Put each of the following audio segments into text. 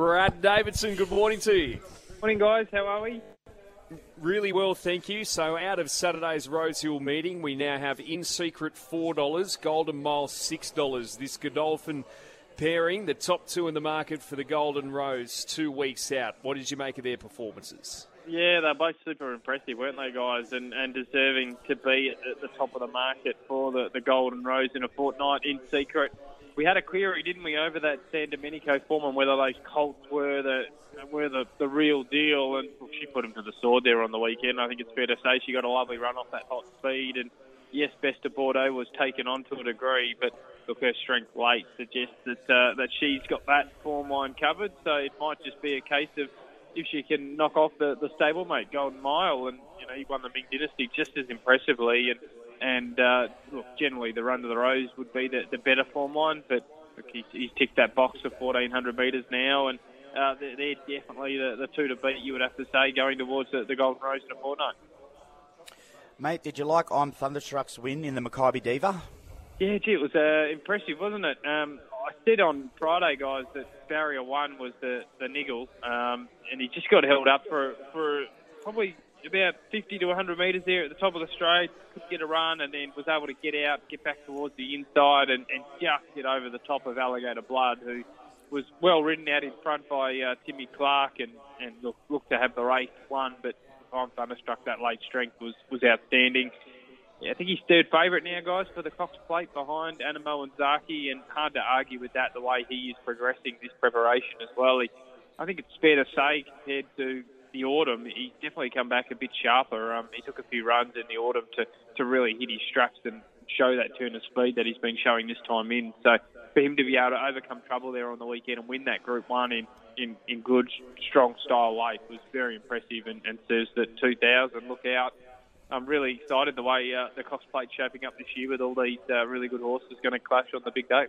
Brad Davidson, good morning to you. Morning, guys. How are we? Really well, thank you. So, out of Saturday's Rosehill meeting, we now have In Secret $4, Golden Mile $6. This Godolphin pairing, the top two in the market for the Golden Rose, two weeks out. What did you make of their performances? Yeah, they're both super impressive, weren't they, guys? And, and deserving to be at the top of the market for the, the Golden Rose in a fortnight in secret. We had a query, didn't we, over that San Domenico form on whether those Colts were the were the, the real deal. And she put him to the sword there on the weekend. I think it's fair to say she got a lovely run off that hot speed. And yes, Best of Bordeaux was taken on to a degree, but look, her strength late suggests that uh, that she's got that form line covered. So it might just be a case of if she can knock off the, the stablemate Golden Mile, and you know he won the Ming Dynasty just as impressively, and and uh, look, generally the run to the Rose would be the, the better form line, but look, he's, he's ticked that box of 1400 metres now, and uh, they're, they're definitely the, the two to beat. You would have to say going towards the, the Golden Rose in a fortnight. Mate, did you like I'm Thunderstruck's win in the Makybe Diva? Yeah, gee, it was uh, impressive, wasn't it? Um, I said on Friday, guys, that barrier one was the the niggle, um, and he just got held up for for probably about 50 to 100 metres there at the top of the straight. Could get a run, and then was able to get out, get back towards the inside, and, and just get over the top of Alligator Blood, who was well ridden out in front by uh, Timmy Clark, and and look, looked to have the race won, but I'm thunderstruck that late strength was was outstanding. Yeah, I think he's third favourite now, guys, for the Cox Plate behind Anamoe and Zaaki, and hard to argue with that the way he is progressing this preparation as well. He, I think it's fair to say compared to the autumn, he's definitely come back a bit sharper. Um, he took a few runs in the autumn to, to really hit his straps and show that turn of speed that he's been showing this time in. So for him to be able to overcome trouble there on the weekend and win that Group 1 in, in, in good, strong style weight was very impressive and, and serves that 2000. Look out I'm really excited the way uh, the Cox Plate's shaping up this year with all these uh, really good horses going to clash on the big day.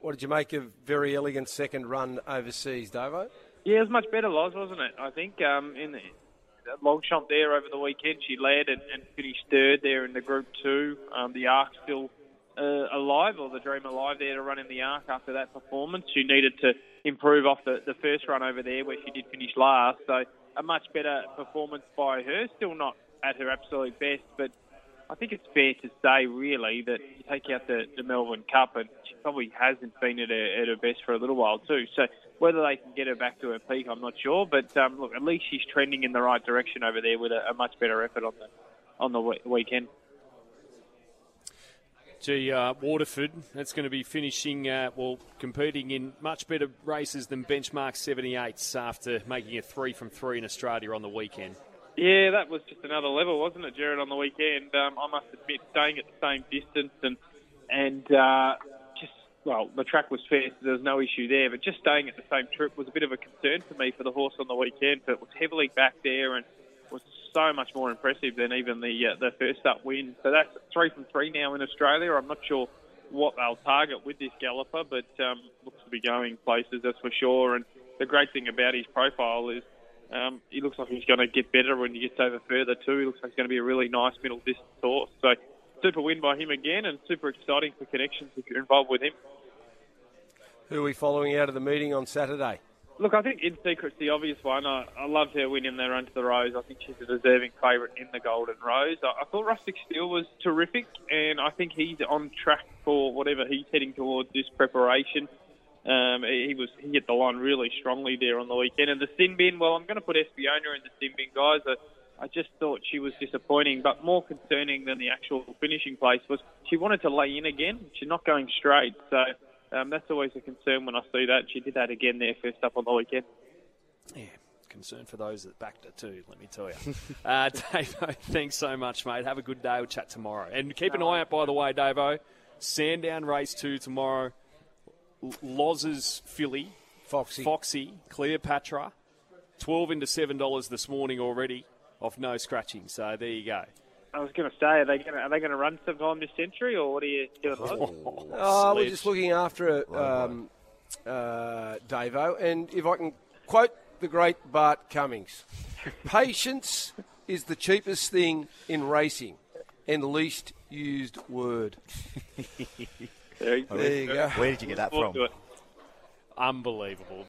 What did you make of Verry Elleegant second run overseas, Davo? Yeah, it was much better, Loz, wasn't it? I think um, in the Longchamp there over the weekend, she led and, and finished third there in the Group Two. Um, the Arc still uh, alive, or the Dream alive there to run in the Arc after that performance. She needed to improve off the, the first run over there where she did finish last. So a much better performance by her. Still not at her absolute best. But I think it's fair to say, really, that you take out the, the Melbourne Cup, and she probably hasn't been at her, at her best for a little while too. So whether they can get her back to her peak, I'm not sure. But um, look, at least she's trending in the right direction over there with a, a much better effort on the on the weekend. Gee, uh, Waterford, that's going to be finishing, uh, well, competing in much better races than benchmark 78s after making a three from three in Australia on the weekend. Yeah, that was just another level, wasn't it, Jared? On the weekend, um, I must admit, staying at the same distance and and uh, just well, the track was fair, so there was no issue there. But just staying at the same trip was a bit of a concern for me for the horse on the weekend. But it was heavily back there and was so much more impressive than even the uh, the first up win. So that's three from three now in Australia. I'm not sure what they'll target with this galloper, but um, looks to be going places, that's for sure. And the great thing about his profile is um, he looks like he's going to get better when he gets over further too. He looks like he's going to be a really nice middle distance horse. So super win by him again, and super exciting for connections if you're involved with him. Who are we following out of the meeting on Saturday? Look, I think In Secret's the obvious one. I, I loved her winning the run to the Rose. I think she's a deserving favourite in the Golden Rose. I, I thought Rustic Steel was terrific, and I think he's on track for whatever he's heading towards this preparation. Um, he was he hit the line really strongly there on the weekend. And the sin bin, well, I'm going to put Espiona in the sin bin, guys. I, I just thought she was disappointing, but more concerning than the actual finishing place was she wanted to lay in again. She's not going straight, so um, that's always a concern when I see that. She did that again there first up on the weekend. Yeah, concern for those that backed it too, let me tell you. uh, Davo, thanks so much, mate. Have a good day. We'll chat tomorrow. And keep an eye out, by the way, Davo. Sandown race two tomorrow. Loz's filly, Foxy, Foxy, Cleopatra, twelve into seven dollars this morning already, off no scratching. So there you go. I was going to say, are they going to are they going to run sometime this century, or what are you doing? Oh, oh we're just looking after it, um, uh, Davo. And if I can quote the great Bart Cummings, patience is the cheapest thing in racing, and the least used word. There, there you go. Where did you get that from? Unbelievable.